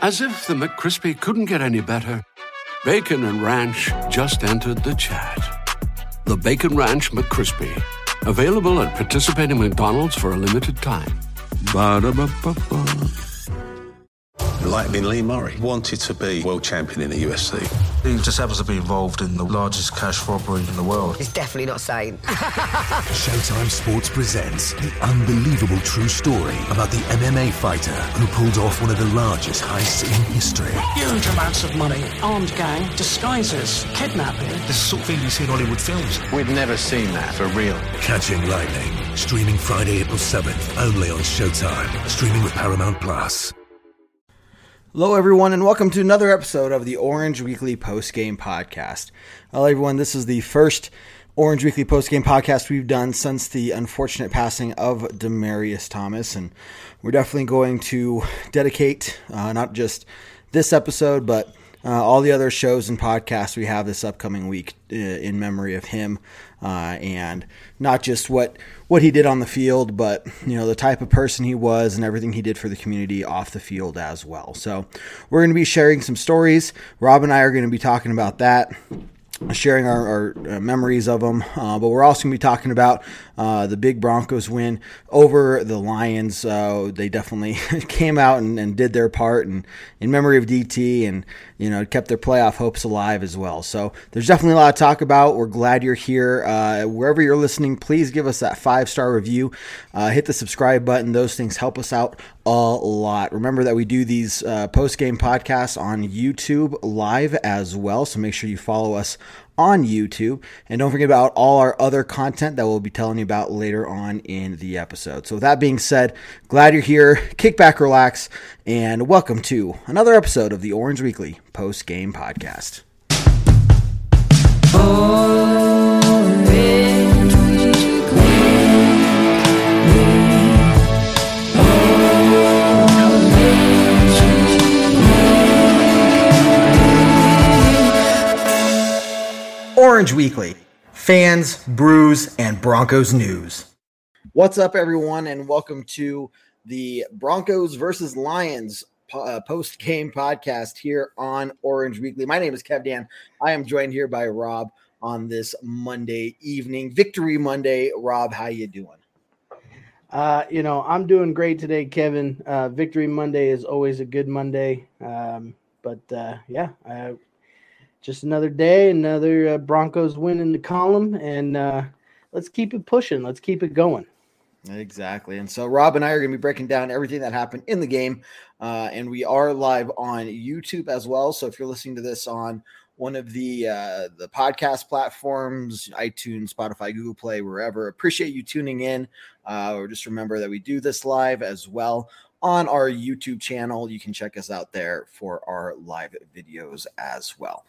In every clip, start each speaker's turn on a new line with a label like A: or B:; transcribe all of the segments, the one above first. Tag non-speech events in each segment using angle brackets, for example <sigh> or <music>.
A: As if the McCrispy couldn't get any better, Bacon and Ranch just entered the chat. The Bacon Ranch McCrispy, available at participating McDonald's for a limited time. Ba-da-ba-ba-ba.
B: Lee Murray, wanted to be world champion in the UFC.
C: He just happens to be involved in the largest cash robbery in the world.
D: He's definitely not sane. <laughs>
E: Showtime Sports presents the unbelievable true story about the MMA fighter who pulled off one of the largest heists in history.
F: Huge amounts of money, armed gang, disguises, kidnapping.
C: This is the sort of thing you see in Hollywood films.
G: We've never seen that for real.
E: Catching Lightning, streaming Friday, April 7th, only on Showtime, streaming with Paramount Plus.
H: Hello, everyone, and welcome to another episode of the Orange Weekly Post Game Podcast. Hello, everyone. This is the first Orange Weekly Post Game Podcast we've done since the unfortunate passing of Demaryius Thomas, and we're definitely going to dedicate uh, not just this episode, but uh, all the other shows and podcasts we have this upcoming week uh, in memory of him, uh, and not just what what he did on the field, but you know the type of person he was and everything he did for the community off the field as well. So we're going to be sharing some stories. Rob and I are going to be talking about that sharing our, our uh, memories of them. Uh, but we're also going to be talking about uh, the big Broncos win over the Lions. Uh, they definitely <laughs> came out and, and, did their part and in memory of DT and, you know, kept their playoff hopes alive as well. So there's definitely a lot to talk about. We're glad you're here. Uh, wherever you're listening, please give us that five star review. Uh, hit the subscribe button. Those things help us out a lot. Remember that we do these post game podcasts on YouTube live as well. So make sure you follow us on YouTube. And don't forget about all our other content that we'll be telling you about later on in the episode. So, with that being said, glad you're here. Kick back, relax, and welcome to another episode of the Orange Weekly Post Game Podcast. Orange Orange Weekly, fans, brews, and Broncos news. What's up, everyone, and welcome to the Broncos versus Lions uh, post game podcast here on Orange Weekly. My name is KevDan. I am joined here by Rob on this Monday evening, Victory Monday. Rob, how you doing?
I: Uh, you know, I'm doing great today, Kevin. Uh, Victory Monday is always a good Monday. Um, but uh, yeah, just another day, another uh, Broncos win in the column, and uh, let's keep it pushing. Let's keep it going.
H: Exactly. And so Rob and I are going to be breaking down everything that happened in the game. Uh, and we are live on YouTube as well. So if you're listening to this on one of the uh, the podcast platforms, iTunes, Spotify, Google Play, wherever, appreciate you tuning in. Uh, or just remember that we do this live as well on our YouTube channel. You can check us out there for our live videos as well.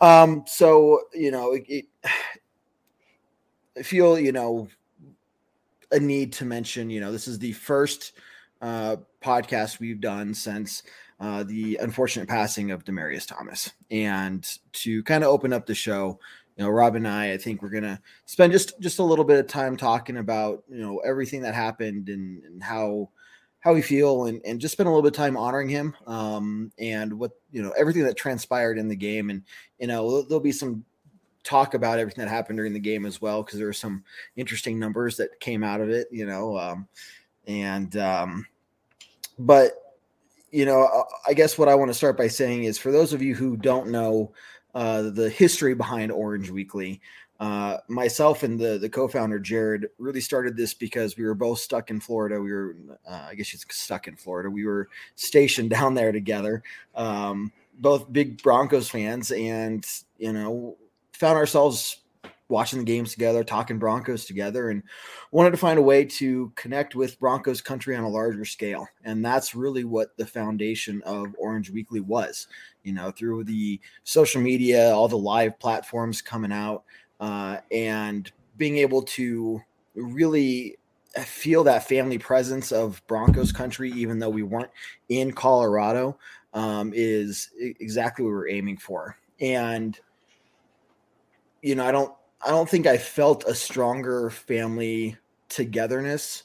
H: Um, so, you know, it, it, I feel, you know, a need to mention, you know, this is the first uh, podcast we've done since uh, the unfortunate passing of Demaryius Thomas. And to kind of open up the show, you know, Rob and I, I think we're gonna spend just just a little bit of time talking about you know everything that happened and, and how how we feel and, and just spend a little bit of time honoring him um, and what you know everything that transpired in the game and you know there'll be some talk about everything that happened during the game as well because there were some interesting numbers that came out of it you know um, and um, but you know i guess what i want to start by saying is for those of you who don't know uh, the history behind orange weekly uh, myself and the the co-founder Jared really started this because we were both stuck in Florida. We were, uh, I guess, she's stuck in Florida. We were stationed <laughs> down there together, um, both big Broncos fans, and you know, found ourselves watching the games together, talking Broncos together, and wanted to find a way to connect with Broncos country on a larger scale. And that's really what the foundation of Orange Weekly was. You know, through the social media, all the live platforms coming out uh, and being able to really feel that family presence of Broncos country, even though we weren't in Colorado, um, is exactly what we're aiming for. And you know, I don't, I don't think I felt a stronger family togetherness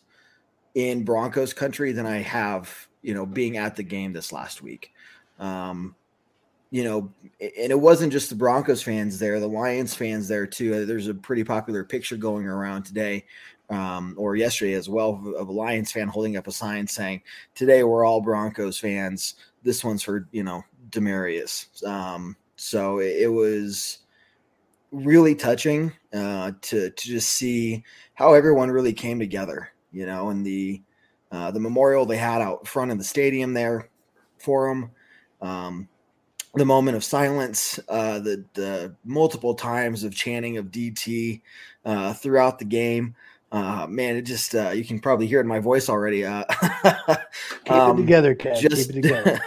H: in Broncos country than I have, you know, being at the game this last week. um, you know, and it wasn't just the Broncos fans there, the Lions fans there too. There's a pretty popular picture going around today um, or yesterday as well of a Lions fan holding up a sign saying, "Today we're all Broncos fans. This one's for you know Demaryius." Um, so it, it, was really touching uh, to to just see how everyone really came together, you know, and the uh, the memorial they had out front of the stadium there for him. Um, the moment of silence, uh, the, the multiple times of chanting of DT uh, throughout the game. Uh, man, it just uh, you can probably hear it in my voice already. Uh, <laughs>
I: Keep um, it together, Kat. Just, Keep it together.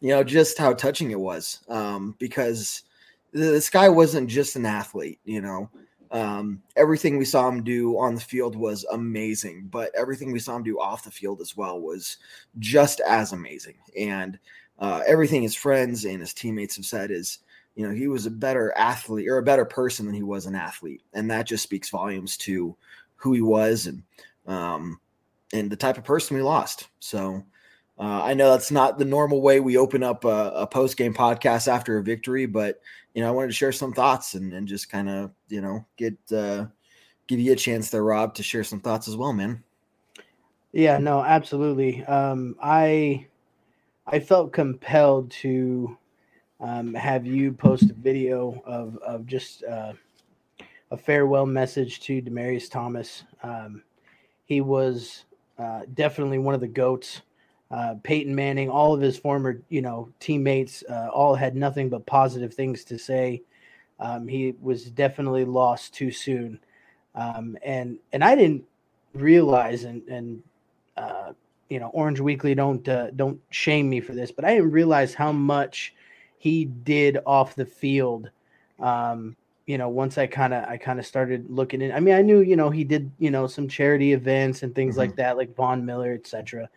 H: you know, just how touching it was um, because this guy wasn't just an athlete. You know, um, everything we saw him do on the field was amazing, but everything we saw him do off the field as well was just as amazing. And uh, everything his friends and his teammates have said is, you know, he was a better athlete or a better person than he was an athlete, and that just speaks volumes to who he was and um, and the type of person we lost. So uh, I know that's not the normal way we open up a, a post game podcast after a victory, but you know I wanted to share some thoughts and, and just kind of you know get uh, give you a chance there, Rob, to share some thoughts as well, man.
I: Yeah, no, absolutely. Um, I I felt compelled to um, have you post a video of of just uh, a farewell message to Demaryius Thomas. Um, he was uh, definitely one of the goats. Uh, Peyton Manning, all of his former, you know, teammates, uh, all had nothing but positive things to say. Um, he was definitely lost too soon, um, and and I didn't realize, and and uh, you know, Orange Weekly don't uh, don't shame me for this, but I didn't realize how much he did off the field um, you know, once I kind of I kind of started looking in. I mean, I knew you know he did you know some charity events and things mm-hmm. like that, like Von Miller, etc.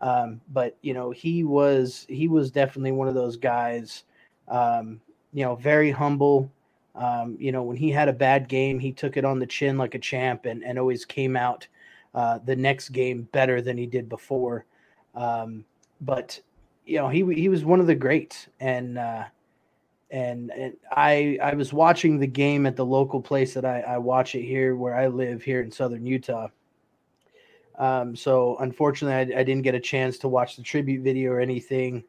I: Um, but you know, he was he was definitely one of those guys. Um, you know, very humble. Um, you know, when he had a bad game, he took it on the chin like a champ, and and always came out uh, the next game better than he did before. Um, but you know, he he was one of the greats, and uh, and, and I I was watching the game at the local place that I, I watch it here where I live here in southern Utah. Um, so unfortunately, I, I, didn't get a chance to watch the tribute video or anything.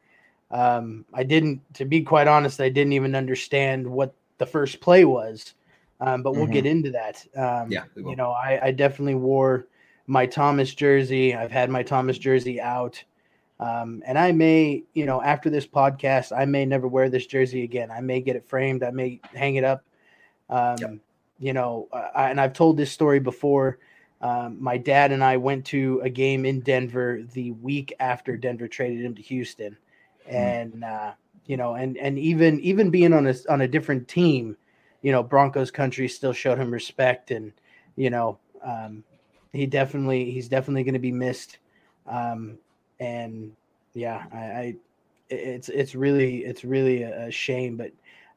I: Um, I didn't, to be quite honest, I didn't even understand what the first play was. Um, but we'll mm-hmm. get into that. Um, yeah, you know, I, I definitely wore my Thomas jersey. I've had my Thomas jersey out. Um, and I may, you know, after this podcast, I may never wear this jersey again. I may get it framed. I may hang it up. Um, yep. You know, I, and I've told this story before. Um, my dad and I went to a game in Denver the week after Denver traded him to Houston, mm-hmm. and uh, you know, and and even even being on a on a different team, you know, Broncos country still showed him respect, and you know, um, he definitely he's definitely going to be missed. Um, and yeah, I, I it's it's really it's really a shame, but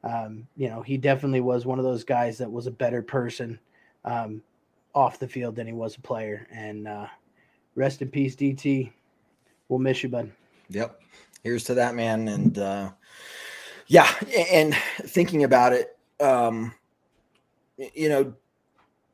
I: um, you know he definitely was one of those guys that was a better person um, off the field than he was a player. And uh, rest in peace, DT. We'll miss you, bud.
H: Yep. Here's to that man. And uh, yeah, and thinking about it, um, you know,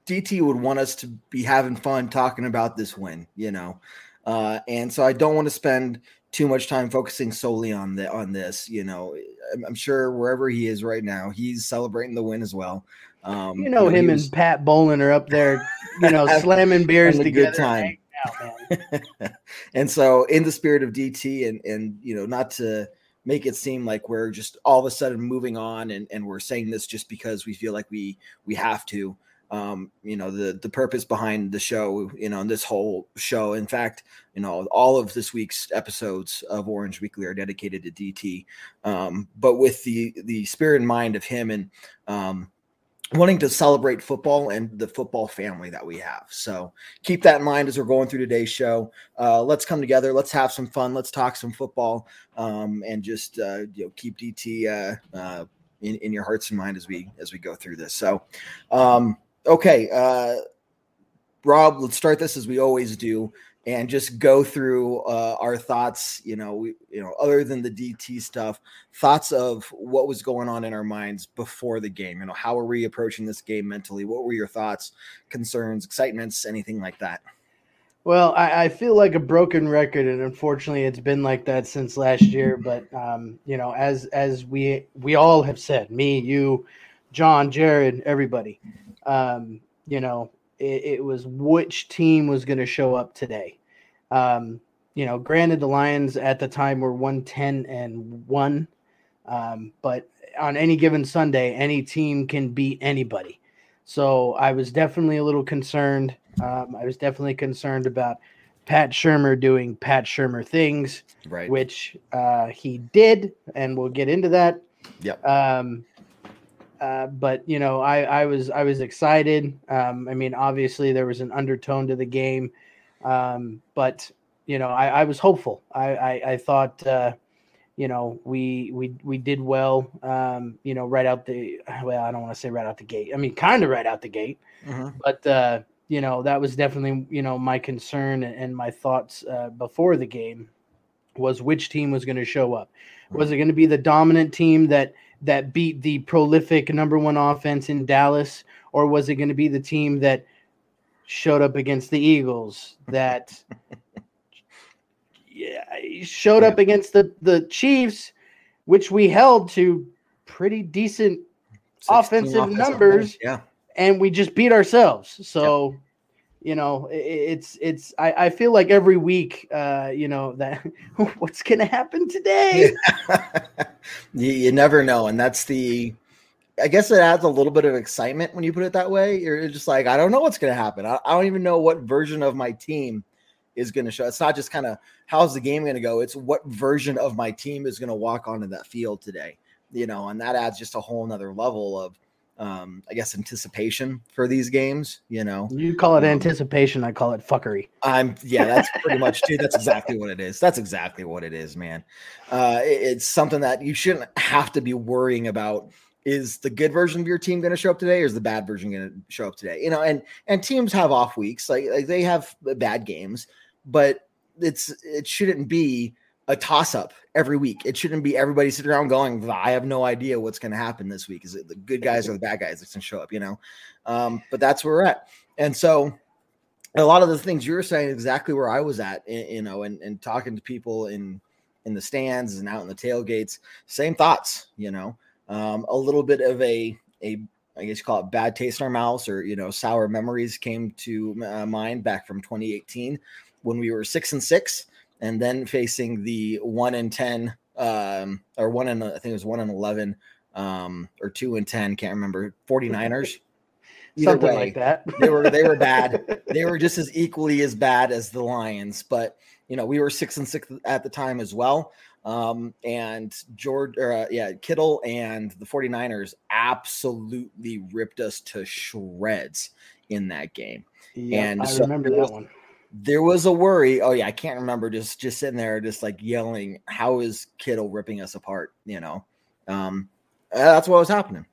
H: DT would want us to be having fun talking about this win. You know, uh, and so I don't want to spend too much time focusing solely on the on this. You know, I'm, I'm sure wherever he is right now, he's celebrating the win as well.
I: Um, you know, him was, and <laughs> Pat Bowlen are up there, you know, <laughs> slamming beers together. A good time.
H: Out, <laughs> and so, in the spirit of DT, and and you know, not to make it seem like we're just all of a sudden moving on, and and we're saying this just because we feel like we we have to um, you know the the purpose behind the show you know and this whole show in fact you know all of this week's episodes of orange weekly are dedicated to dt um, but with the the spirit and mind of him and um, wanting to celebrate football and the football family that we have. So keep that in mind as we're going through today's show. Uh, let's come together. Let's have some fun. Let's talk some football um, and just uh, you know keep dt uh, uh, in, in your hearts and mind as we as we go through this. So um, Okay, uh, Rob, let's start this as we always do. And just go through uh, our thoughts. You know, we you know other than the DT stuff, thoughts of what was going on in our minds before the game. You know, how are we approaching this game mentally? What were your thoughts, concerns, excitements, anything like that?
I: Well, I, I, feel like a broken record, and unfortunately, it's been like that since last year. But um, you know, as as we we all have said, me, you, John, Jared, everybody, um, you know, it, it, was which team was going to show up today. Um, you know, granted, the Lions at the time were one ten and one, um, but on any given Sunday, any team can beat anybody. So I was definitely a little concerned. Um, I was definitely concerned about Pat Shurmur doing Pat Shurmur things,
H: right?
I: Which uh, he did, and we'll get into that.
H: Yep.
I: Um, uh, but you know, I, I was I was excited. Um, I mean, obviously there was an undertone to the game, um, but you know, I, I was hopeful. I I, I thought uh, you know we we we did well. Um, you know, right out the well, I don't want to say right out the gate. I mean, kind of right out the gate, mm-hmm. but uh, you know that was definitely you know my concern and my thoughts uh, before the game was which team was going to show up. Was it going to be the dominant team that that beat the prolific number one offense in Dallas, or was it going to be the team that showed up against the Eagles that <laughs> yeah, showed up against the the Chiefs, which we held to pretty decent offensive numbers,
H: yeah,
I: and we just beat ourselves. So. Yep you know it's it's I, I feel like every week uh you know that <laughs> what's gonna happen today? <laughs>
H: You, you never know and that's the i guess it adds a little bit of excitement when you put it that way. You're just like i don't know what's gonna happen. I, I don't even know what version of my team is gonna show. It's not just kind of how's the game gonna go? It's what version of my team is gonna walk onto that field today? You know and that adds just a whole nother level of um, I guess anticipation for these games. You know,
I: you call it um, anticipation, I call it fuckery.
H: I'm yeah, that's pretty much <laughs> dude. That's exactly what it is. That's exactly what it is, man. Uh, it, it's something that you shouldn't have to be worrying about. Is the good version of your team going to show up today, or is the bad version going to show up today? You know, and and teams have off weeks, like, like they have bad games, but it's it shouldn't be a toss up every week. It shouldn't be everybody sitting around going, I have no idea what's going to happen this week. Is it the good guys or the bad guys that's going to show up, you know? Um, but that's where we're at. And so a lot of the things you were saying exactly where I was at, you know, and, and talking to people in, in the stands and out in the tailgates, same thoughts, you know, um, a little bit of a, a, I guess you call it bad taste in our mouths or, you know, sour memories came to uh, mind back from 2018 when we were six and six and then facing the one in ten um, or one in I think it was one in eleven um, or two in ten, can't remember. 49ers.
I: Something way, like that.
H: they were they were bad. <laughs> They were just as equally as bad as the Lions, but you know, we were six and six at the time as well. Um, and George, or, uh, yeah, Kittle and the 49ers absolutely ripped us to shreds in that game.
I: Yeah, and I so remember that one
H: there was a worry. Oh yeah, I can't remember just just sitting there, just like yelling, "How is Kittle ripping us apart?" You know, um, that's what was happening.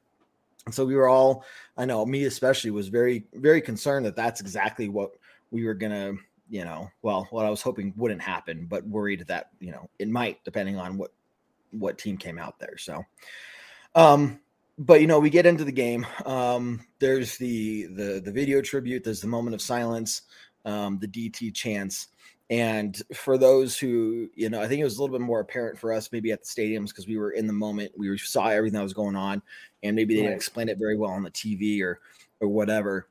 H: And so we were all, I know me especially, was very very concerned that that's exactly what we were gonna, you know, well, what I was hoping wouldn't happen, but worried that you know it might, depending on what what team came out there. So, um, but you know, we get into the game. Um, there's the the the video tribute. There's the moment of silence um, the DT chance. And for those who, you know, I think it was a little bit more apparent for us maybe at the stadiums because we were in the moment, we saw everything that was going on, and maybe they didn't explain it very well on the TV or or whatever.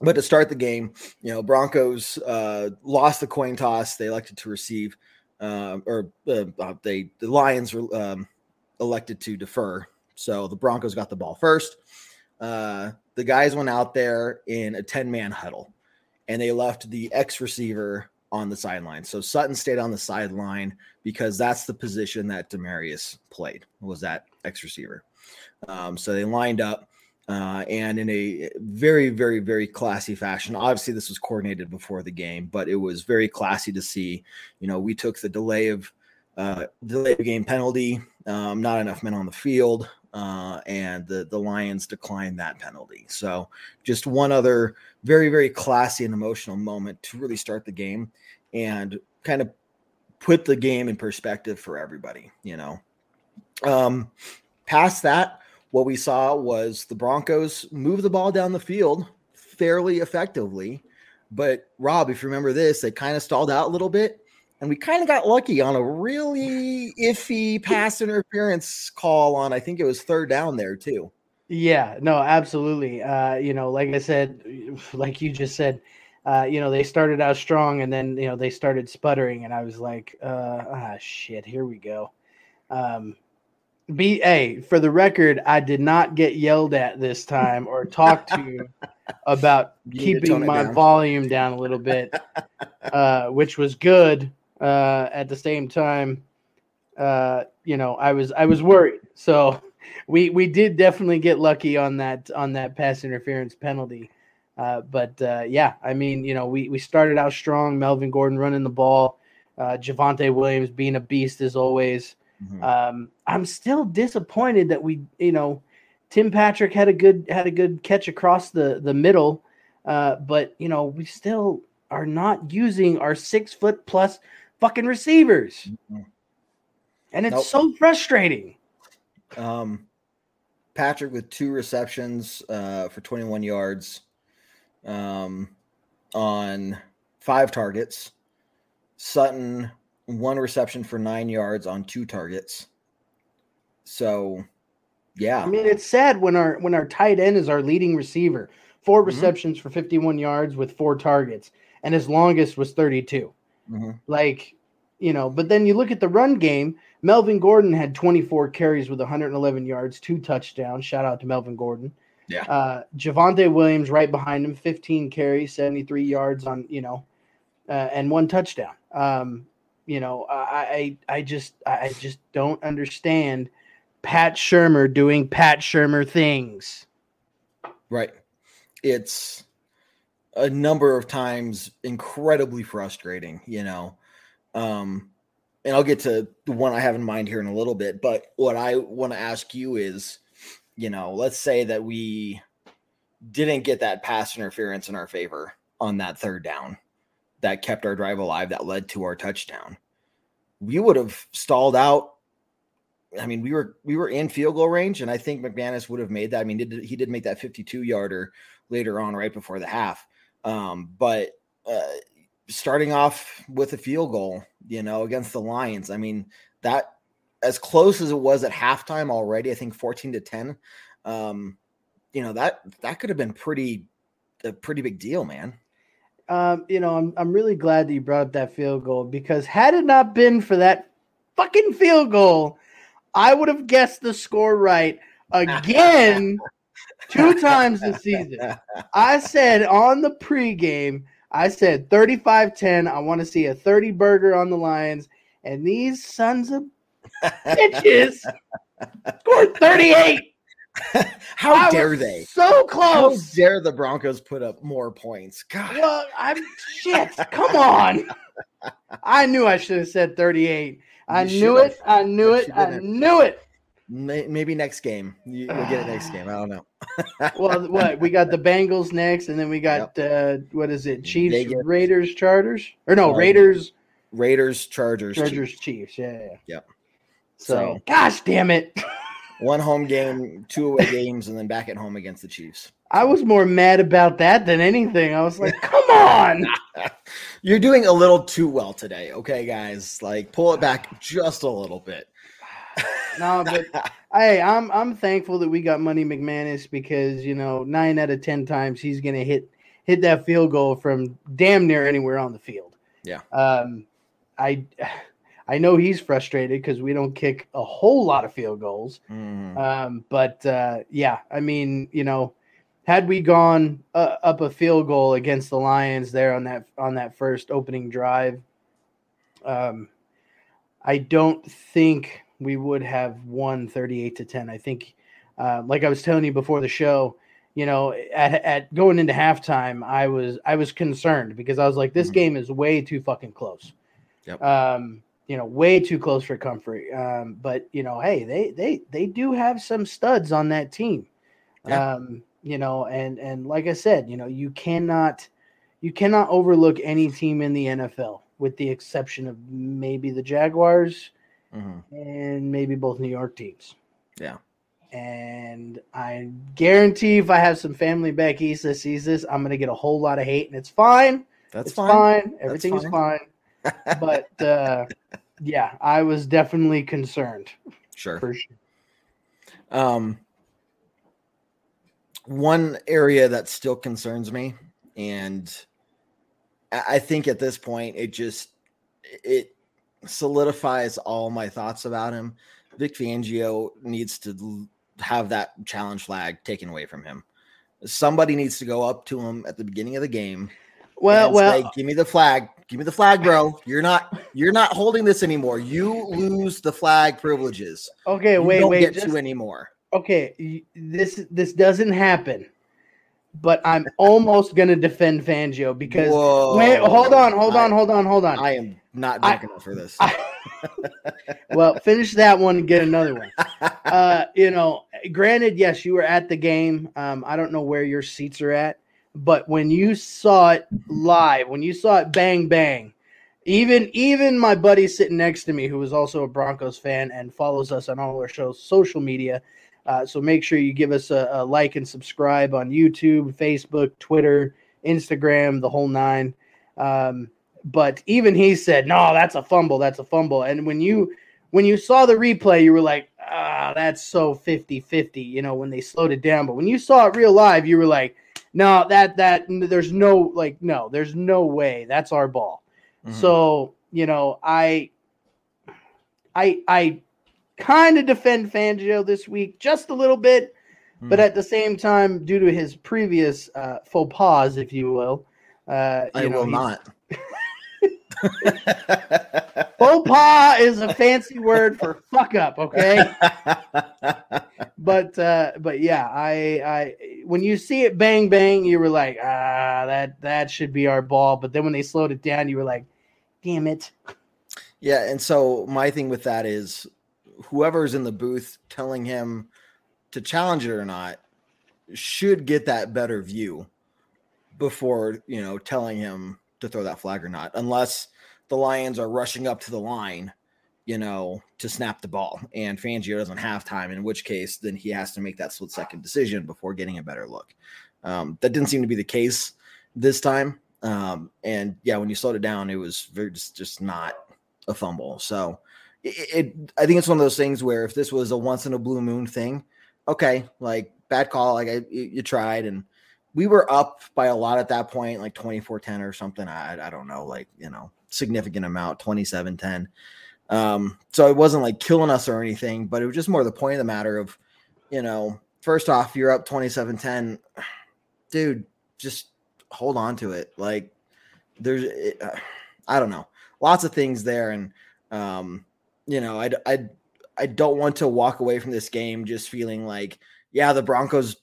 H: But to start the game, you know, Broncos uh, lost the coin toss. They elected to receive, uh, or uh, they the Lions were um, elected to defer. So the Broncos got the ball first. Uh, the guys went out there in a ten man huddle and they left the X receiver on the sideline. So Sutton stayed on the sideline because that's the position that Demaryius played was that X receiver. Um, so they lined up uh, and in a very, very, very classy fashion. Obviously, this was coordinated before the game, but it was very classy to see. You know, we took the delay of uh, delay of game penalty, um, not enough men on the field. Uh, and the the Lions declined that penalty. So just one other very very classy and emotional moment to really start the game and kind of put the game in perspective for everybody. You know, um, past that, what we saw was the Broncos move the ball down the field fairly effectively. But Rob, if you remember this, they kind of stalled out a little bit and we kind of got lucky on a really <laughs> iffy pass interference call on I think it was third down there too.
I: Yeah, no, absolutely. Uh, you know, like I said, <sighs> like you just said, uh, you know, they started out strong and then you know they started sputtering, and I was like, uh, ah, shit, here we go. Um, be a for the record, I did not get yelled at this time or talked to <laughs> about keeping my down. volume down a little bit, uh, which was good uh, at the same time, uh, you know, I was I was worried. So <laughs> we we did definitely get lucky on that on that pass interference penalty. Uh, but uh, yeah, I mean, you know, we we started out strong. Melvin Gordon running the ball, uh, Javonte Williams being a beast as always. Mm-hmm. Um, I'm still disappointed that we, you know, Tim Patrick had a good had a good catch across the the middle, uh, but you know, we still are not using our six foot plus fucking receivers. Mm-hmm. And it's nope. so frustrating.
H: Um, Patrick with two receptions uh, for 21 yards um, on five targets. Sutton, one reception for nine yards on two targets. So, yeah.
I: I mean, it's sad when our when our tight end is our leading receiver. 4 mm-hmm. receptions for 51 yards with four targets, and his longest was 32. Mm-hmm. Like, you know, but then you look at the run game. Melvin Gordon had 24 carries with 111 yards, two touchdowns. Shout out to Melvin Gordon.
H: Yeah.
I: Uh, Javonte Williams right behind him, 15 carries, 73 yards on, you know, uh, and one touchdown. Um, you know, I, I, I just, I just don't understand Pat Shurmur doing Pat Shurmur things.
H: Right. It's a number of times incredibly frustrating, you know. Um, and I'll get to the one I have in mind here in a little bit. But what I want to ask you is, you know, let's say that we didn't get that pass interference in our favor on that third down that kept our drive alive, that led to our touchdown. We would have stalled out. I mean, we were we were in field goal range, and I think McManus would have made that. I mean, did, he did make that 52 yarder later on, right before the half. Um, but uh, starting off with a field goal, you know, against the Lions. I mean, that as close as it was at halftime already, I think 14 to 10. Um, you know, that that could have been pretty a pretty big deal, man.
I: Um, you know, I'm I'm really glad that you brought up that field goal because had it not been for that fucking field goal, I would have guessed the score right <laughs> again two <laughs> times this season. I said on the pregame I said 35 10. I want to see a 30 burger on the Lions. And these sons of bitches scored 38. <laughs>
H: How I dare they?
I: So close.
H: How dare the Broncos put up more points? God.
I: Well, I'm shit. Come on. I knew I should have said 38. I you knew it. I knew it. I knew it.
H: Maybe next game. You, will get it next <sighs> game. I don't know.
I: Well, what we got the Bengals next, and then we got yep. uh, what is it? Chiefs, get, Raiders, Chargers, or no, um, Raiders,
H: Raiders, Chargers,
I: Chargers, Chiefs. Chiefs. Yeah, yeah.
H: Yep.
I: So, so, gosh damn it. <laughs>
H: one home game, two away games, and then back at home against the Chiefs.
I: I was more mad about that than anything. I was like, come on. <laughs>
H: You're doing a little too well today, okay, guys? Like, pull it back just a little bit
I: no, but <laughs> hey, I'm I'm thankful that we got Money McManus because you know nine out of ten times he's gonna hit hit that field goal from damn near anywhere on the field.
H: Yeah.
I: Um, I I know he's frustrated because we don't kick a whole lot of field goals. Mm. Um, but uh, yeah, I mean, you know, had we gone uh, up a field goal against the Lions there on that on that first opening drive, um, I don't think we would have won 38 to 10. I think, uh, like I was telling you before the show, you know, at, at going into halftime, I was I was concerned because I was like, this mm-hmm. game is way too fucking close.
H: Yep.
I: Um, you know, way too close for comfort. Um, but you know, hey, they they they do have some studs on that team.
H: Yeah.
I: Um, you know, and and like I said, you know, you cannot you cannot overlook any team in the NFL with the exception of maybe the Jaguars
H: Mhm.
I: and maybe both New York teams.
H: Yeah.
I: And I guarantee if I have some family back east that sees this, I'm gonna get a whole lot of hate, and it's fine.
H: That's
I: it's
H: fine.
I: fine. Everything's
H: fine.
I: fine. <laughs> but uh, yeah, I was definitely concerned
H: Sure.
I: for sure.
H: Um, one area that still concerns me, and I I think at this point it just it solidifies all my thoughts about him. Vic Fangio needs to have that challenge flag taken away from him. Somebody needs to go up to him at the beginning of the game.
I: Well, well,
H: say, give me the flag. Give me the flag, bro. You're not you're not holding this anymore. You lose the flag privileges.
I: okay,
H: You
I: wait,
H: don't
I: wait.
H: get
I: just-
H: to anymore.
I: okay, this this doesn't happen, but I'm almost gonna defend Fangio because wait, hold on, hold on,
H: I-
I: hold on, hold on.
H: I am not
I: I-
H: drunk enough for this.
I: I- <laughs> well, finish that one and get another one. <laughs> Uh, you know, granted, yes, you were at the game. Um, I don't know where your seats are at, but when you saw it live, when you saw it bang bang, even even my buddy sitting next to me, who is also a Broncos fan and follows us on all our shows, social media. Uh, so make sure you give us a, a like and subscribe on YouTube, Facebook, Twitter, Instagram, the whole nine. Um, but even he said, "No, that's a fumble. That's a fumble." And when you when you saw the replay, you were like, "Ah, that's so 50-50, you know, when they slowed it down. But when you saw it real live, you were like, "No, that that there's no like no, there's no way. That's our ball."
H: Mhm.
I: So, you know, I I I kind of defend Fangio this week just a little bit, but
H: Hmm.
I: at the same time, due to his previous uh, faux pas, if you will, uh,
H: I
I: you know,
H: will not. <laughs>
I: Faux pas is a fancy word for fuck up, okay? <laughs> but uh, but yeah, I I when you see it bang bang, you were like, ah, that that should be our ball. But then when they slowed it down, you were like, damn it.
H: yeah, and so my thing with that is whoever's in the booth telling him to challenge it or not should get that better view before, you know, telling him to throw that flag or not, unless the Lions are rushing up to the line, you know, to snap the ball and Fangio doesn't have time, in which case then he has to make that split second decision before getting a better look. Um, that didn't seem to be the case this time. Um, and yeah, when you slowed it down, it was very just, just not a fumble. So it, it, I think it's one of those things where if this was a once in a blue moon thing, okay, like bad call, like I, you, tried, and we were up by a lot at that point, like 24 10 or something. I, I don't know, like, you know, significant amount, 27 10. Um, so it wasn't like killing us or anything, but it was just more the point of the matter of, you know, first off, you're up 27 10. <sighs> Dude, just hold on to it. Like, there's, it, uh, I don't know, lots of things there. And, um, you know, I, I, I don't want to walk away from this game just feeling like, yeah, the Broncos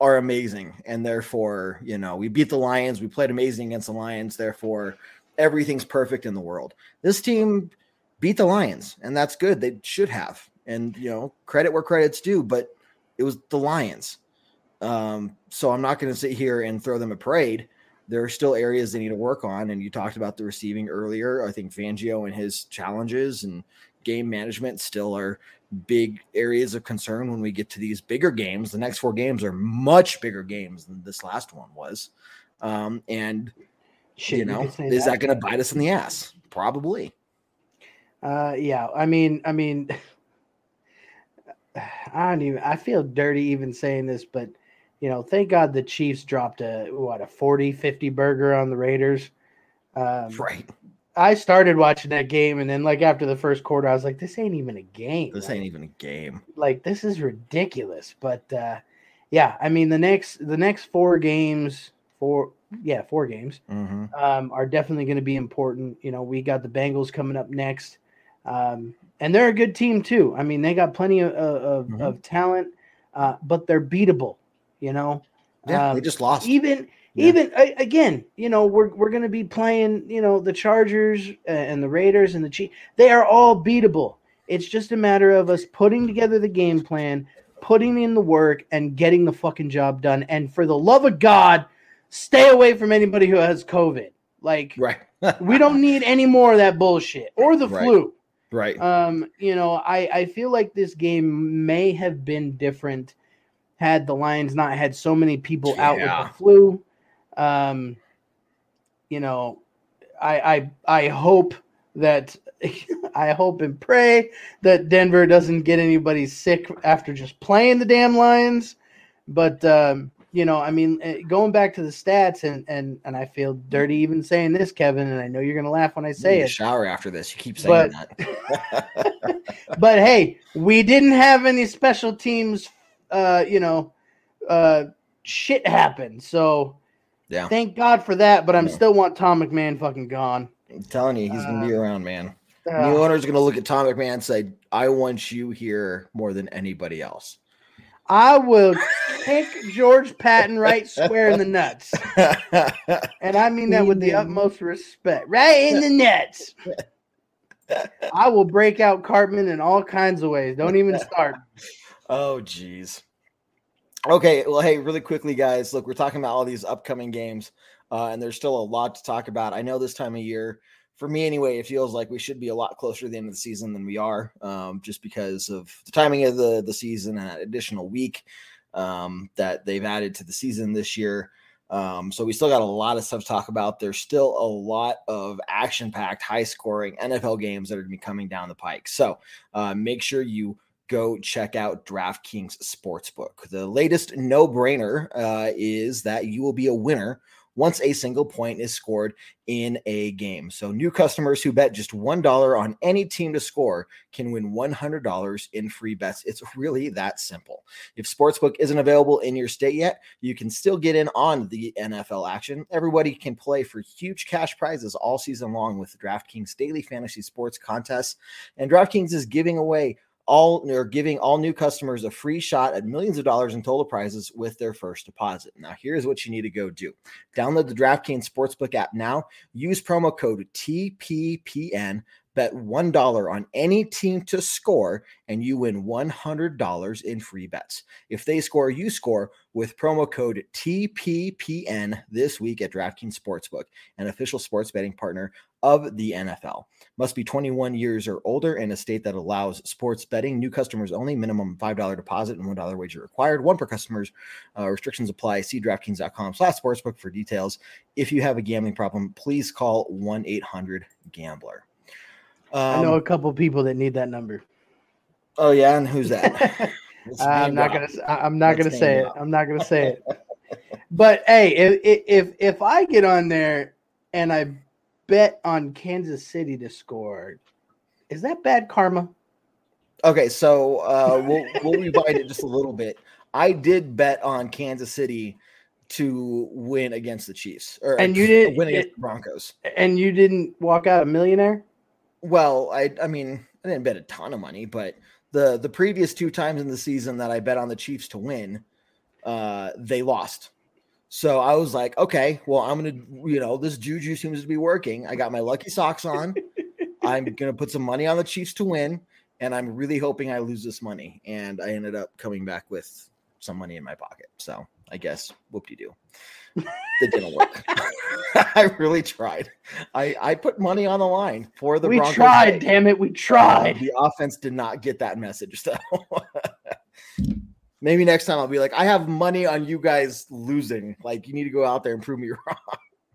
H: are amazing. And therefore, you know, we beat the Lions. We played amazing against the Lions. Therefore, everything's perfect in the world. This team beat the Lions, and that's good. They should have. And, you know, credit where credit's due, but it was the Lions. Um, so I'm not going to sit here and throw them a parade. There are still areas they need to work on. And you talked about the receiving earlier. I think Fangio and his challenges and game management still are big areas of concern when we get to these bigger games. The next four games are much bigger games than this last one was. Um, and
I: Shit,
H: you know,
I: say
H: is that going to bite us in the ass? Probably.
I: Uh, yeah. I mean, I mean, <sighs> I don't even. I feel dirty even saying this, but you know, thank God the Chiefs dropped a what a 40, 50 burger on the Raiders. Um,
H: Right.
I: I started watching that game, and then like after the first quarter, I was like, "This ain't even a game.
H: This
I: Like,
H: ain't even a game.
I: like this is ridiculous." But uh, yeah, I mean the next the next four games, four yeah four games
H: hmm
I: um, are definitely going to be important. You know, we got the Bengals coming up next, um, and they're a good team too. I mean, they got plenty of of,
H: Mhm.
I: of talent, uh, but they're beatable. You know,
H: Yeah, they
I: Um,
H: just lost.
I: even Yeah. Even again, you know, we're we're going to be playing, you know, the Chargers and the Raiders and the Chiefs. They are all beatable. It's just a matter of us putting together the game plan, putting in the work, and getting the fucking job done. And for the love of God, stay away from anybody who has COVID. Like,
H: right. <laughs>
I: we don't need any more of that bullshit or the
H: Right.
I: flu.
H: Right.
I: Um, you know, I I feel like this game may have been different had the Lions not had so many people out with the flu. Um, you know, I I I hope that <laughs> I hope and pray that Denver doesn't get anybody sick after just playing the damn Lions. But um, you know, I mean, eh, going back to the stats, and and and I feel dirty even saying this, Kevin, and I know you're gonna laugh when I say it.
H: shower after this. You keep saying
I: But-
H: that. <laughs> <laughs>
I: but hey, we didn't have any special teams, uh, you know, uh, shit happen. So
H: Yeah.
I: thank God for that. But I'm
H: Yeah.
I: still want Tom McMahon fucking gone.
H: I'm telling you, he's gonna be around, man.
I: Uh,
H: New owner's gonna look at Tom McMahon and say, "I want you here more than anybody else."
I: I will kick George Paton right square in the nuts, <laughs> and I mean that with the utmost respect. Right in the nuts. <laughs> I will break out Cartman in all kinds of ways. Don't even start.
H: Oh, geez. Okay, well, hey, really quickly, guys. Look, we're talking about all these upcoming games, uh, and there's still a lot to talk about. I know this time of year, for me anyway, it feels like we should be a lot closer to the end of the season than we are, um, just because of the timing of the the season and that additional week um, that they've added to the season this year. Um, so we still got a lot of stuff to talk about. There's still a lot of action-packed, high-scoring NFL games that are going to be coming down the pike. So uh, make sure you go check out DraftKings Sportsbook. The latest no brainer uh, is that you will be a winner once a single point is scored in a game. So, new customers who bet just $1 on any team to score can win $100 in free bets. It's really that simple. If Sportsbook isn't available in your state yet, you can still get in on the NFL action. Everybody can play for huge cash prizes all season long with DraftKings daily fantasy sports contests. And DraftKings is giving away all they're giving all new customers a free shot at millions of dollars in total prizes with their first deposit. Now, here's what you need to go do. Download the DraftKings Sportsbook app now. Use promo code TPPN. Bet $1 on any team to score, and you win $100 in free bets. If they score, you score with promo code TPPN this week at DraftKings Sportsbook, an official sports betting partner of the NFL. Must be 21 years or older in a state that allows sports betting. New customers only. Minimum $5 deposit and $1 wager required. One per customers. Uh, restrictions apply. See DraftKings.com slash sportsbook for details. If you have a gambling problem, please call 1-800-GAMBLER.
I: I know a
H: Um,
I: couple people that need that number.
H: oh, yeah? And who's that? <laughs>
I: I'm not gonna. I'm not
H: Let's
I: gonna say it. I'm not gonna <laughs> say it. But hey, if if if I get on there and I bet on Kansas City to score, is that bad karma?
H: Okay, so uh, we'll we'll rewind it just a little bit. I did bet on Kansas City to win against the Chiefs, or
I: And you didn't-
H: win against
I: it-
H: the Broncos.
I: And you didn't walk out a millionaire?
H: Well, I I mean I didn't bet a ton of money, but the the previous two times in the season that I bet on the Chiefs to win, uh, they lost. So I was like, okay, well I'm gonna you know this juju seems to be working. I got my lucky socks on. I'm <laughs> gonna put some money on the Chiefs to win, and I'm really hoping I lose this money. And I ended up coming back with some money in my pocket. So I guess whoop de doo. It didn't work. <laughs> I really tried. I I put money on the line for the
I: we
H: Broncos
I: tried,
H: win.
I: damn it, we
H: Uh,
I: tried.
H: the offense did not get that message. So <laughs> maybe next time I'll be like, I have money on you guys losing. Like you need to go out there and prove me <laughs> wrong.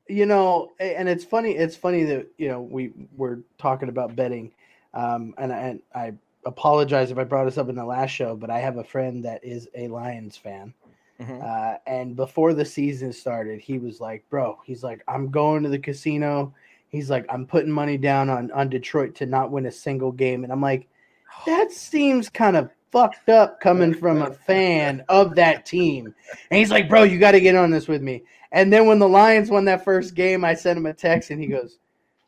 I: you know and it's funny it's funny that you know we were talking about betting um and I, and I apologize if i brought this up in the last show but i have a friend that is a lions fan
H: Mhm.
I: uh and before the season started he was like bro he's like i'm going to the casino he's like i'm putting money down on on detroit to not win a single game and i'm like <sighs> that seems kind of fucked up coming from a fan of that team and he's like bro you got to get on this with me and then when the Lions won that first game, I sent him a text and he goes,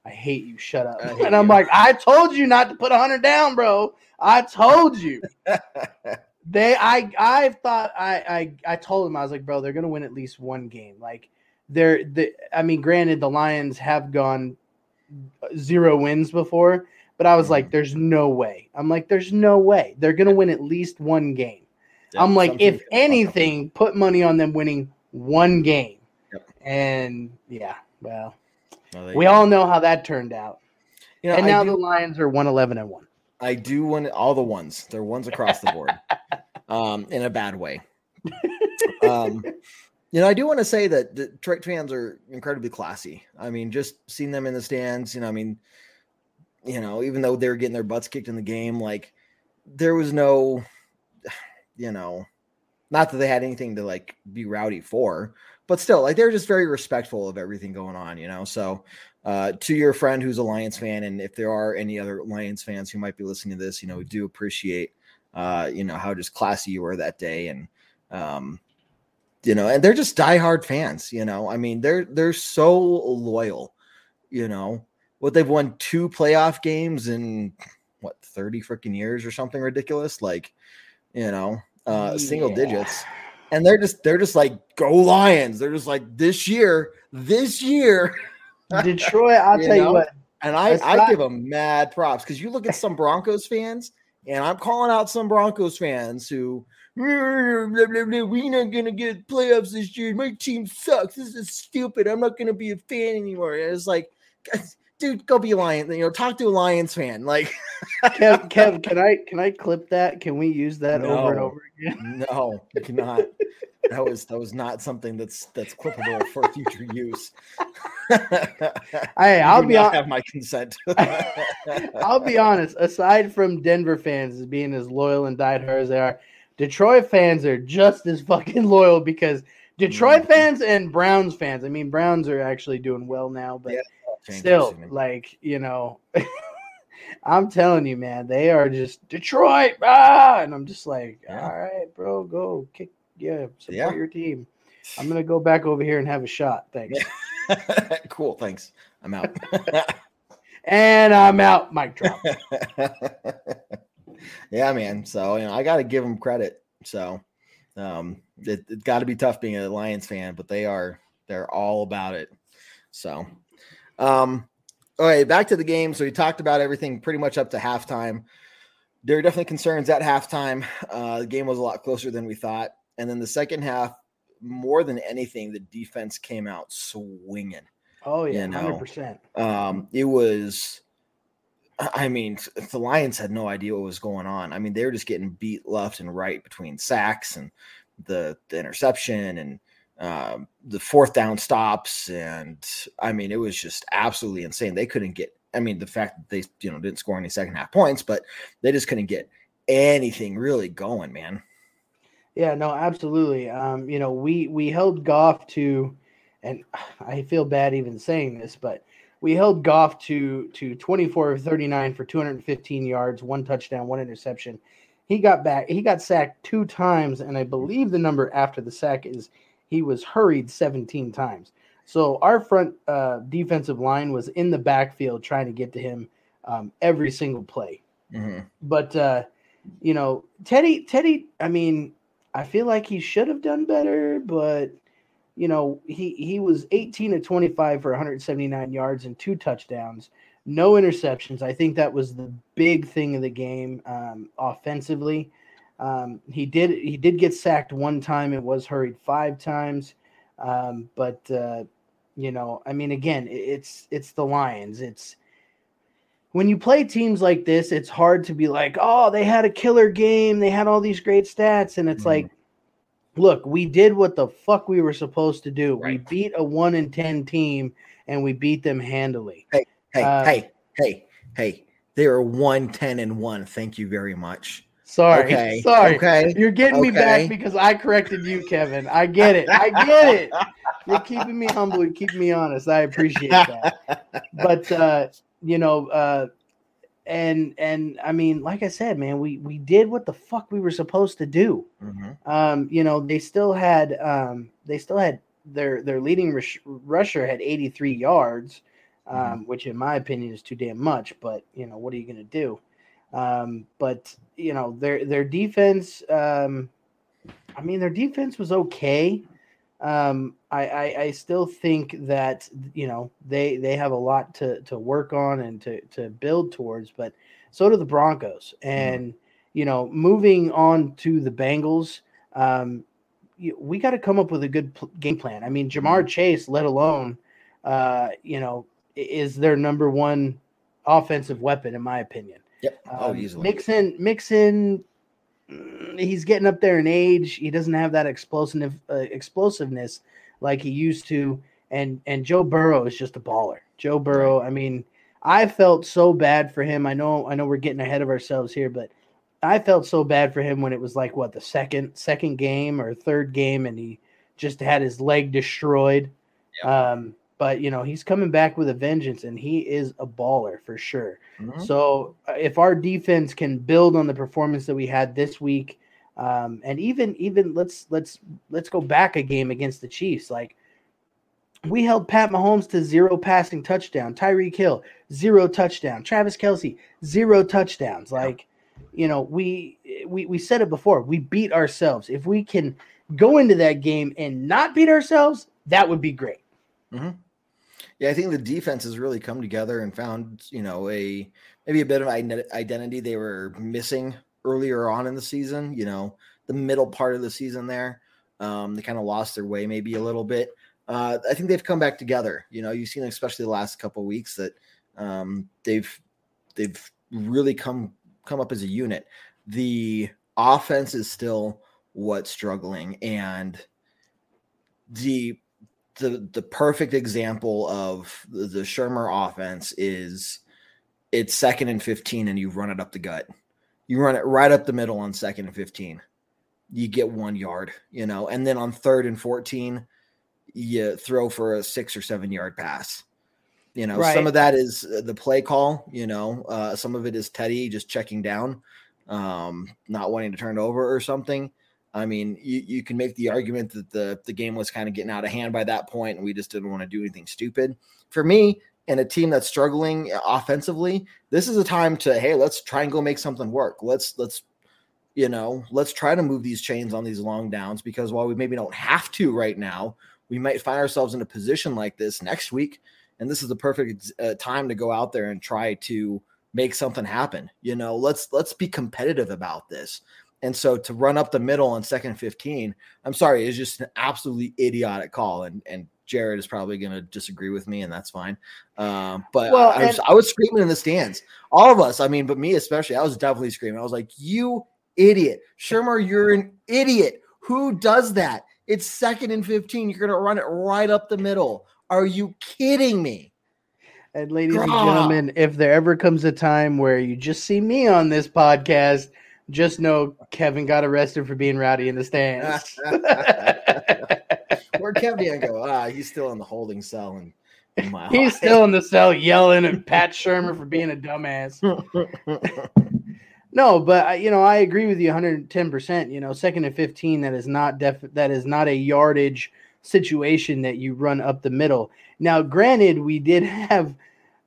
I: I hate you. Shut up. And I'm
H: you.
I: like, I told you not to put a hundred down, bro. I told you. <laughs> they I I thought I I I told him I was like, bro, they're gonna win at least one game. Like they're the. I mean, granted, the Lions have gone zero wins before, but I was like, "There's no way." I'm like, "There's no way they're gonna win at least one game." I'm like,
H: something's
I: if
H: gonna fuck up.
I: anything, put money on them winning one game.
H: Yep.
I: And yeah, well,
H: Well,
I: we
H: go.
I: all know how that turned out.
H: You know,
I: and
H: I
I: now
H: do-
I: the Lions are 111 and 1.
H: I do want all the ones. They're ones across the board, <laughs> um, in a bad way. Um, you know, I do want to say that the Detroit fans are incredibly classy. I mean, just seeing them in the stands, you know, I mean, you know, even though they were getting their butts kicked in the game, like there was no, <sighs> you know, not that they had anything to like be rowdy for, but still, like they're just very respectful of everything going on, you know. So, uh, to your friend who's a Lions fan, and if there are any other Lions fans who might be listening to this, you know, we do appreciate, uh, you know, how just classy you were that day, and um, you know, and they're just diehard fans. You know, I mean, they're they're so loyal. You know, what they've won two playoff games in what thirty freaking years or something ridiculous, like you know, uh, single digits. And they're just they're just like go Lions. They're just like this year, this year. <laughs>
I: Detroit, I'll tell you what.
H: And I, I
I: not-
H: give them mad props because you look at some Broncos fans, and I'm calling out some Broncos fans who "Blah, blah, blah, we're not gonna get playoffs this year. My team sucks. This is stupid. I'm not gonna be a fan anymore. And it's like, dude, go be a Lion. You know, talk to a Lions fan. Like, <laughs>
I: Kev, Kev, can I can I clip that? Can we use that over and over again? <laughs>
H: no, you cannot. That was that was not something that's that's clippable for future use.
I: Hey, <laughs> I'll be hon-
H: have my consent.
I: I'll be honest. Aside from Denver fans as being as loyal and diehard as they are, Detroit fans are just as fucking loyal because Detroit
H: Mhm.
I: fans and Browns fans. I mean, Browns are actually doing well now, but
H: Yeah,
I: Still, like you know, <laughs> I'm telling you, man, they are just Detroit, ah! and I'm just like,
H: Yeah.
I: all right, bro, go kick, yeah, support
H: Yeah.
I: your team. I'm gonna go back over here and have a shot, thanks. <laughs>
H: cool, thanks. I'm out. <laughs>
I: And I'm out. Mic drop.
H: yeah, man. So you know, I got to give them credit. So um, it, it's got to be tough being a Lions fan, but they are they're all about it. So, um, all right, back to the game. So we talked about everything pretty much up to halftime. There were definitely concerns at halftime. Uh, the game was a lot closer than we thought, and then the second half, more than anything, the defense came out swinging.
I: Oh yeah,
H: You know.
I: hundred percent.
H: Um, it was, I mean, the Lions had no idea what was going on. I mean, they were just getting beat left and right between sacks and the, the interception and um, the fourth down stops. And I mean, it was just absolutely insane. They couldn't get, I mean, the fact that they, you know, didn't score any second half points, but they just couldn't get anything really going, man.
I: Yeah, no, absolutely. Um, you know, we we held Goff to, and <sighs> I feel bad even saying this, but we held Goff to to 24 of 39 for 215 yards, one touchdown, one interception. He got back. He got sacked two times, and I believe the number after the sack is he was hurried 17 times. So our front uh, defensive line was in the backfield trying to get to him um, every single play.
H: Hmm
I: but uh you know teddy teddy i mean i feel like he should have done better but you know he he was 18 to 25 for 179 yards and two touchdowns no interceptions. I think that was the big thing of the game um offensively um he did he did get sacked one time It was hurried five times um but uh you know i mean again it's it's the lions it's when you play teams like this, it's hard to be like, oh, they had a killer game. They had all these great stats. And it's
H: Mhm.
I: like, look, we did what the fuck we were supposed to do. We beat a one in 10 team and we beat them handily.
H: Hey,
I: Uh,
H: hey, hey, hey. They are 110 and 1. Thank you very much.
I: Sorry.
H: Okay. <laughs>
I: Sorry.
H: Okay.
I: You're getting me back because I corrected you, Kevin. I get it. I get it. You're keeping me humble. You're keeping me honest. I appreciate that. <laughs> but uh, you know, uh, and and I mean, like I said, man, we we did what the fuck we were supposed to do.
H: Mhm.
I: Um, you know, they still had um, they still had their their leading rush, rusher had 83 yards, um, which in my opinion is too damn much. But you know, what are you gonna do? Um, but you know, their their defense. Um, I mean, their defense was okay. um, I, I, I still think that you know they they have a lot to to work on and to to build towards, but so do the Broncos. Mm-hmm. And mm-hmm. you know, moving on to the Bengals, um, you, we got to come up with a good pl- game plan. I mean, Ja'Marr mm-hmm. Chase, let alone, uh, you know, is their number one offensive weapon in my opinion.
H: Yep. Oh, um,
I: easily. Mixon, Mixon, mm, he's getting up there in age. He doesn't have that explosive uh, explosiveness like he used to. And and Joe Burrow is just a baller. Joe Burrow. I mean, I felt so bad for him. I know I know we're getting ahead of ourselves here, but I felt so bad for him when it was like what the second second game or third game, and he just had his leg destroyed. Yep. Um, but you know he's coming back with a vengeance, and he is a baller for sure. Mm-hmm. So uh, if our defense can build on the performance that we had this week, um, and even even let's let's let's go back a game against the Chiefs, like we held Pat Mahomes to zero passing touchdown. Tyreek Hill, zero touchdown. Travis Kelce, zero touchdowns. Like, you know, we we we said it before. We beat ourselves. If we can go into that game and not beat ourselves, that would be great.
H: Mm-hmm. Yeah, I think the defense has really come together and found, you know, a maybe a bit of identity they were missing earlier on in the season. You know, the middle part of the season there, um, they kind of lost their way maybe a little bit. Uh, I think they've come back together. You know, you've seen especially the last couple weeks that um, they've they've really come come up as a unit. The offense is still what's struggling, and the the the perfect example of the, the Shurmur offense is it's second and 15 and you run it up the gut. You run it right up the middle on second and 15. You get one yard, you know, and then on third and 14, you throw for a six or seven yard pass. You know, right. some of that is uh, the play call, you know, uh, some of it is Teddy just checking down, um, not wanting to turn over or something. I mean, you, you can make the argument that the, the game was kind of getting out of hand by that point and we just didn't want to do anything stupid. For me, and a team that's struggling offensively, this is a time to hey, let's try and go make something work. Let's let's you know, let's try to move these chains on these long downs because while we maybe don't have to right now, we might find ourselves in a position like this next week. And this is the perfect uh, time to go out there and try to make something happen. You know, let's let's be competitive about this. And so to run up the middle on second 15, I'm sorry, it's just an absolutely idiotic call. And and Jared is probably going to disagree with me, and that's fine. Um, but well, I, I, was, I was screaming in the stands. All of us, I mean, but me especially, I was definitely screaming. I was like, "You idiot, Shurmur, you're an idiot. Who does that? It's second and 15. You're going to run it right up the middle. Are you kidding me?
I: And ladies and gentlemen, if there ever comes a time where you just see me on this podcast, just know Kevin got arrested for being rowdy in the stands. <laughs>
H: Where'd Kevin go? Ah, he's still in the holding cell and
I: he's still in the cell yelling at Pat Shurmur for being a dumbass. No, but you know, I agree with you 110%. You know, second and 15 that is not def that is not a yardage situation that you run up the middle. Now, granted, we did <laughs> have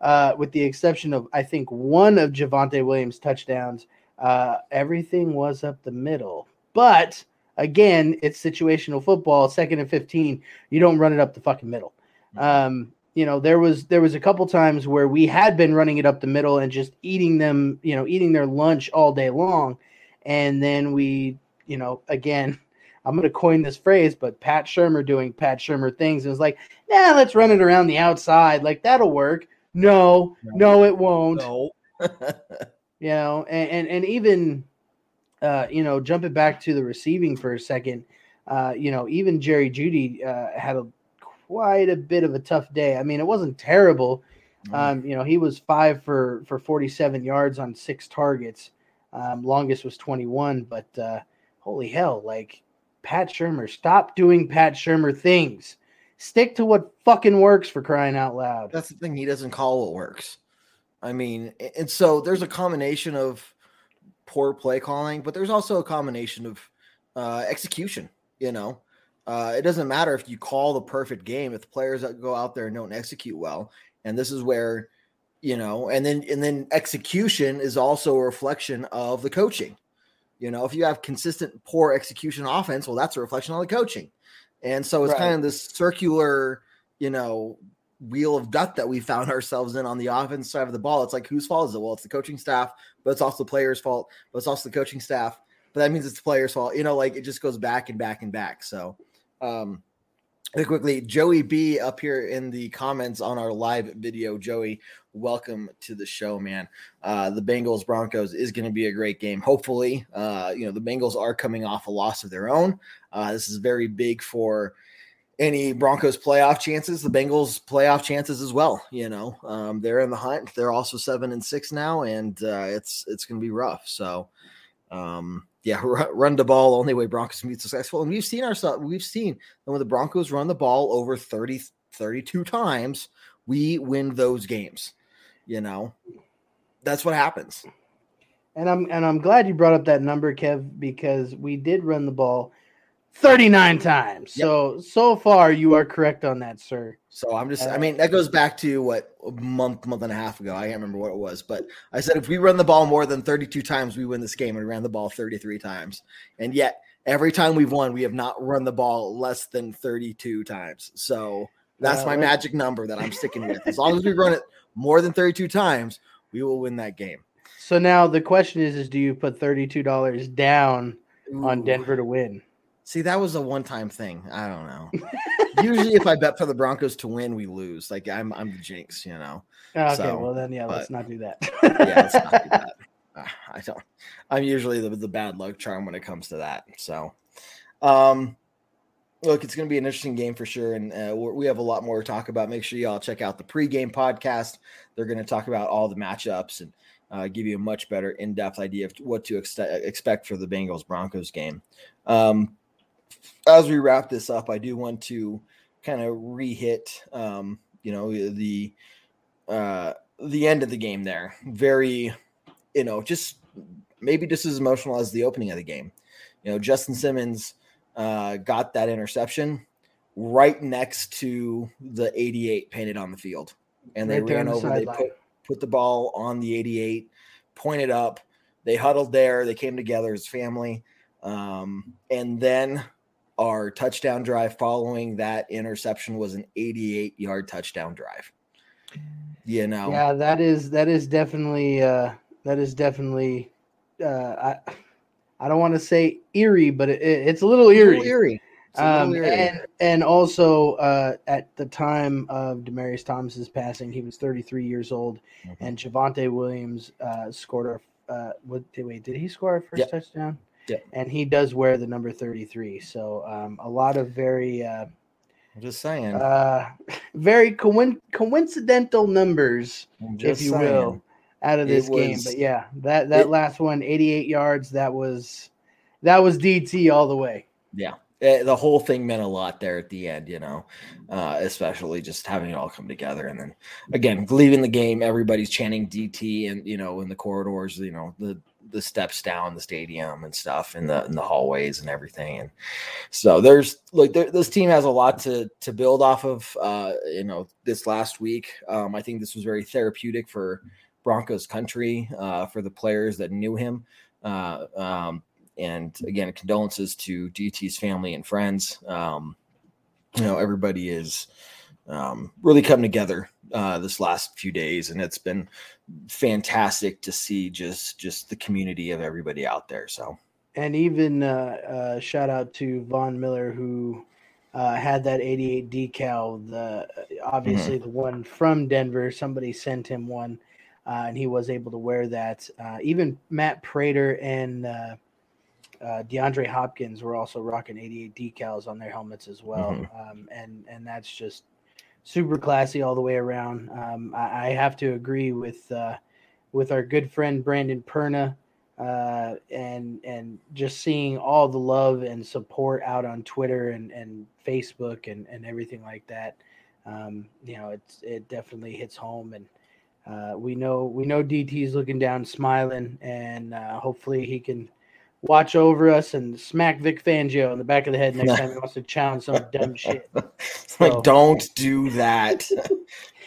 I: uh, with the exception of I think one of Javonte Williams touchdowns, uh, everything was up the middle. But again, it's situational football, second and 15, you don't run it up the fucking middle. Mm-hmm. Um, you know there was there was a couple times where we had been running it up the middle and just eating them you know eating their lunch all day long and then we you know again <laughs> i'm going to coin this phrase but pat shurmur doing pat shurmur things and was like nah let's run it around the outside like that'll work no no, no it won't no. <laughs> you know and, and and even uh you know jumping back to the receiving for a second uh you know even Jerry Jeudy uh had a quite a bit of a tough day. I mean, it wasn't terrible. Mm-hmm. Um, you know, he was five for for 47 yards on six targets. Um, longest was 21, but uh, holy hell, like Pat Shurmur, stop doing Pat Shurmur things. Stick to what fucking works for crying out loud.
H: That's the thing. He doesn't call what works. I mean, and so there's a combination of poor play calling, but there's also a combination of uh, execution. You know, uh, it doesn't matter if you call the perfect game if the players that go out there and don't execute well. And this is where, you know, and then and then execution is also a reflection of the coaching. You know, if you have consistent poor execution offense, well, that's a reflection on the coaching. And so it's
I: Right.
H: kind of this circular, you know, wheel of death that we found <laughs> ourselves in on the offense side of the ball. It's like whose fault is it? Well, it's the coaching staff, but it's also the players' fault, but it's also the coaching staff. But that means it's the players' fault. You know, like it just goes back and back and back. So um quickly, Joey B up here in the comments on our live video. Joey, welcome to the show, man. Uh, the Bengals Broncos is going to be a great game. Hopefully, uh, you know the Bengals are coming off a loss of their own. Uh, this is very big for any Broncos playoff chances. The Bengals playoff chances as well. You know, um, they're in the hunt. They're also seven and six now, and uh, it's it's going to be rough. So, um, yeah, <laughs> ru- run the ball only way Broncos can be successful. And we've seen ourselves. We've seen when the Broncos run the ball over 30, 32 times, we win those games. You know, that's what happens.
I: And I'm and I'm glad you brought up that number, Kev, because we did run the ball 39 times.
H: Yep.
I: So so far you are correct on that, sir.
H: So I'm just, I
I: Uh,
H: mean, that goes back to what a month, month and a half ago. I can't remember what it was, but I said if we run the ball more than 32 times, we win this game. And we ran the ball 33 times. And yet, every time we've won, we have not run the ball less than 32 times. So that's
I: Uh,
H: my magic number that I'm sticking with. As long as we run it more than 32 times, we will win that game.
I: So now the question is is do you put $32 down on Denver to win?
H: See, that was a one-time thing. I don't know. Usually, if I bet for the Broncos to win, we lose. Like I'm, I'm the jinx, you know. <laughs>
I: Okay,
H: So,
I: well then yeah, let's not do that.
H: yeah, let's not do that. Uh, <laughs> I don't. I'm usually the, the bad luck charm when it comes to that. So, um, look, it's going to be an interesting game for sure, and uh, we have a lot more to talk about. Make sure y'all check out the pregame podcast. They're going to talk about all the matchups and uh, give you a much better in-depth idea of what to ex- expect for the Bengals Broncos game. Um, as we wrap this up, I do want to kind of re-hit, um, you know, the uh, the end of the game there. Very, you know, just maybe just as emotional as the opening of the game. You know, Justin Simmons uh, got that interception right next to the 88 painted on the field, and they
I: Right
H: ran
I: the
H: over. They put put the ball on the 88, pointed up. They huddled there. They came together as family, um, and then our touchdown drive following that interception was an 88 yard touchdown drive. You know,
I: Yeah, that is that is definitely uh that is definitely uh I I don't want to say eerie, but it, it's a little
H: It's a
I: eerie.
H: little eerie. A little
I: Um, and and also uh, at the time of Demaryius Thomas's passing, he was 33 years old,
H: Mhm.
I: and Javonte Williams uh, scored our. Uh, what, did, wait, did he score our first touchdown?
H: Yep.
I: And he does wear the number 33. So um, a lot of very uh,
H: I'm just saying.
I: uh, very coin- coincidental numbers, if you
H: saying.
I: will, out of this game. But yeah, that that
H: it-
I: last one, 88 yards, that was that was DT all the way.
H: Yeah. Eh, the whole thing meant a lot there at the end, you know, uh, especially just having it all come together. And then again, leaving the game, everybody's chanting DT and, you know, in the corridors, you know, the, the steps down the stadium and stuff in the in the hallways and everything. And so there's like there, this team has a lot to to build off of. Uh, you know, this last week, um, I think this was very therapeutic for Broncos country, uh, for the players that knew him. Uh, um, and again, condolences to DT's family and friends. Um, you know, everybody is um, really come together uh, this last few days, and it's been fantastic to see just just the community of everybody out there. So
I: and even uh, uh, shout out to Von Miller who uh, had that 88 decal. The obviously the one from Denver. Somebody sent him one, uh, and he was able to wear that. Uh, even Matt Prater and uh, uh, DeAndre Hopkins were also rocking 88 decals on their helmets as well, um, and and that's just super classy all the way around. Um, I, I have to agree with uh, with our good friend Brandon Perna uh, and and just seeing all the love and support out on Twitter and, and Facebook and, and everything like that. Um, you know, it's it definitely hits home, and uh, we know we know DT's looking down, smiling, and uh, hopefully he can watch over us and smack Vic Fangio in the back of the head next <laughs> time he wants to challenge some dumb <laughs> shit.
H: It's like, don't do that.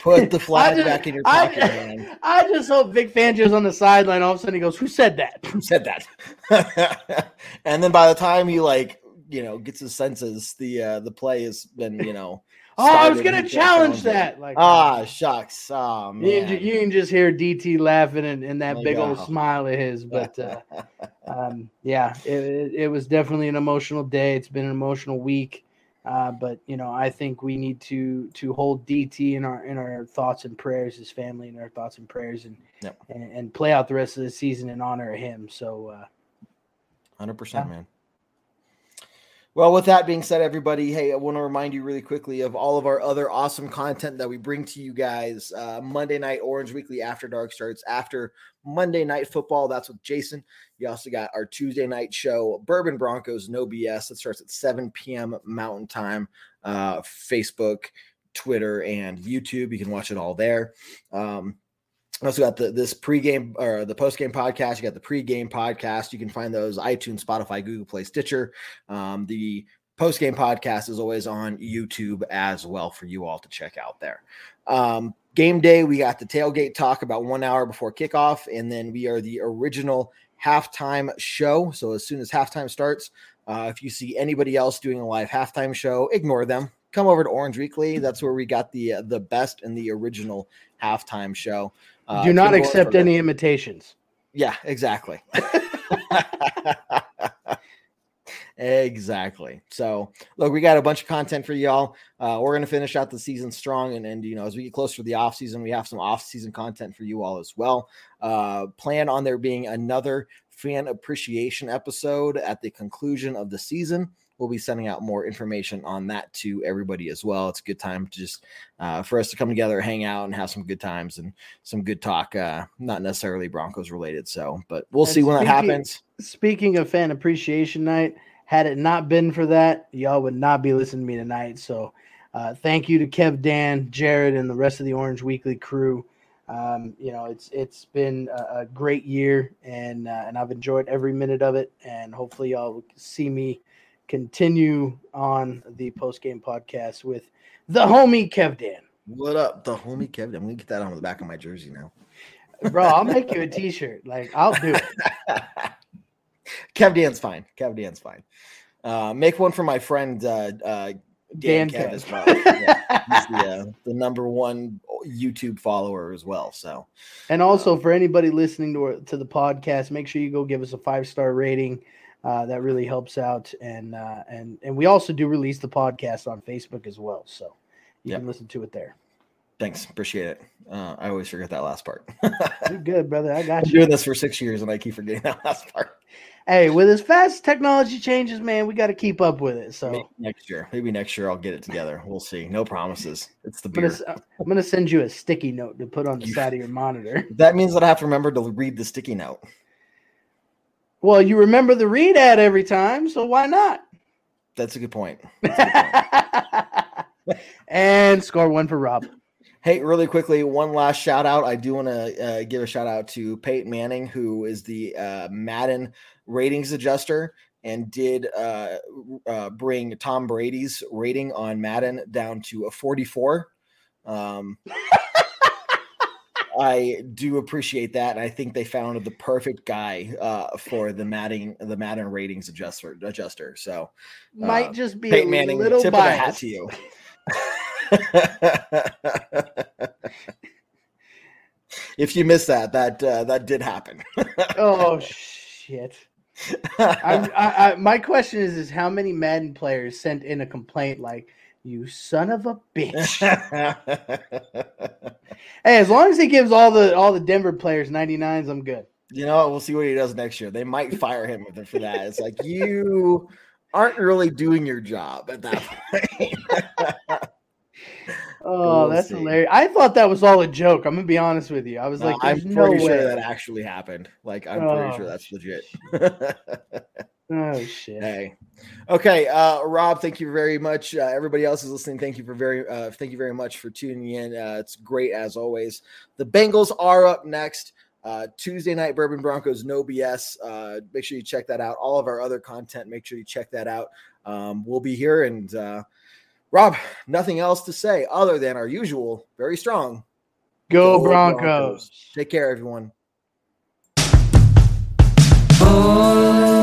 H: Put the <laughs> flag
I: just-
H: back in your
I: I-
H: pocket, man.
I: I just hope Vic Fangio's on the sideline. All of a sudden, he goes, "Who said that?"
H: Who said that? and then by the time he like you know gets his senses, the uh, the play has been you know.
I: Oh, I was gonna challenge that. Like
H: Ah, shucks. Oh
I: you, can, you can just hear DT laughing and, and that big old smile of his. But uh, <laughs> um, yeah, it, it, it was definitely an emotional day. It's been an emotional week. Uh, but you know, I think we need to to hold DT in our in our thoughts and prayers, his family in our thoughts and prayers, and
H: Yep.
I: and, and play out the rest of the season in honor of him. So uh,
H: Hundred percent, man. Well, with that being said, everybody, hey, I want to remind you really quickly of all of our other awesome content that we bring to you guys. Uh, Monday night Orange Weekly After Dark starts after Monday Night Football. That's with Jason. You also got our Tuesday night show, Bourbon Broncos No BS. That starts at 7 p.m. Mountain Time. Uh, Facebook, Twitter, and YouTube. You can watch it all there. Um, also got the this pregame or the postgame podcast. You got the pregame podcast. You can find those iTunes, Spotify, Google Play, Stitcher. Um, the postgame podcast is always on YouTube as well for you all to check out there. Um, game day, we got the tailgate talk about one hour before kickoff, and then we are the original halftime show. So as soon as halftime starts, uh, if you see anybody else doing a live halftime show, ignore them. Come over to Orange Weekly. That's where we got the uh, the best and the original halftime show. Uh,
I: do not accept any imitations.
H: Yeah, exactly. <laughs> exactly. So, look, we got a bunch of content for y'all. Uh, we're going to finish out the season strong. And, and, you know, as we get closer to the off season, we have some off season content for you all as well. Uh, plan on there being another fan appreciation episode at the conclusion of the season. We'll be sending out more information on that to everybody as well. It's a good time to just uh, for us to come together, hang out, and have some good times and some good talk. Uh, not necessarily Broncos related, so but we'll
I: And
H: see when that happens.
I: Speaking of fan appreciation night, had it not been for that, y'all would not be listening to me tonight. So, uh, thank you to Kev, Dan, Jared, and the rest of the Orange Weekly crew. Um, you know, it's it's been a, a great year, and uh, and I've enjoyed every minute of it. And hopefully, y'all will see me continue on the post game podcast with the homie KevDan.
H: What up, the homie Kevin? I'm gonna get that on the back of my jersey now.
I: Bro, I'll make you a T-shirt. Like I'll do it. <laughs>
H: KevDan's fine. KevDan's fine. Uh, make one for my friend uh, uh, Dan,
I: Dan
H: Kev
I: Kev.
H: as well. Yeah, he's the, uh, the number one YouTube follower as well. So
I: And also for anybody listening to to the podcast, make sure you go give us a five star rating. Uh, that really helps out, and uh, and and we also do release the podcast on Facebook as well, so you
H: Yep.
I: can listen to it there.
H: thanks, appreciate it. Uh, I always forget that last part. <laughs>
I: You're good, brother. I got you.
H: doing this for six years and I keep forgetting <laughs> that last part.
I: Hey, with as fast as technology changes, man, we got to keep up with it. So
H: Maybe next year, maybe next year I'll get it together. We'll see. No promises. It's the
I: I'm gonna,
H: beer.
I: I'm gonna send you a sticky note to put on the side of your monitor. <laughs>
H: That means that I have to remember to read the sticky note.
I: Well, you remember the read ad every time, so why not?
H: That's a good point. <laughs> A good point.
I: and score one for Rob.
H: Hey, really quickly, one last shout out. I do want to uh, give a shout out to Peyton Manning, who is the uh, Madden ratings adjuster and did uh, uh, bring Tom Brady's rating on Madden down to a 44. Um, <laughs> I do appreciate that. and I think they found the perfect guy uh, for the Madden the Madden ratings adjuster adjuster. So
I: Might
H: Uh,
I: just be
H: Peyton
I: a
H: Manning,
I: little
H: tip
I: biased.
H: of the hat to you. <laughs> <laughs> if you missed that, that uh, that did happen.
I: oh <laughs> shit. I, I, my question is: Is how many Madden players sent in a complaint like, "You son of a bitch"? <laughs> <laughs> hey, as long as he gives all the all the Denver players 99s, I'm good.
H: you know, we'll see what he does next year. They might fire him for that. It's like you aren't really doing your job at that point. <laughs>
I: Oh,
H: We'll
I: that's
H: see.
I: hilarious. I thought that was all a joke. I'm gonna be honest with you. I was
H: No,
I: like,
H: I'm pretty
I: no
H: sure
I: way."
H: that actually happened. Like I'm pretty sure
I: Oh.
H: that's legit.
I: Oh shit.
H: Hey, okay, uh, Rob. Thank you very much. Uh, everybody else is listening. Thank you for very, uh, thank you very much for tuning in. Uh, it's great as always. The Bengals are up next. Uh, Tuesday night Bourbon Broncos, no BS. Uh, make sure you check that out. All of our other content, make sure you check that out. Um, we'll be here, and uh, Rob, nothing else to say other than our usual, very strong.
I: Go
H: Go
I: Broncos.
H: Take care, everyone.
D: Orange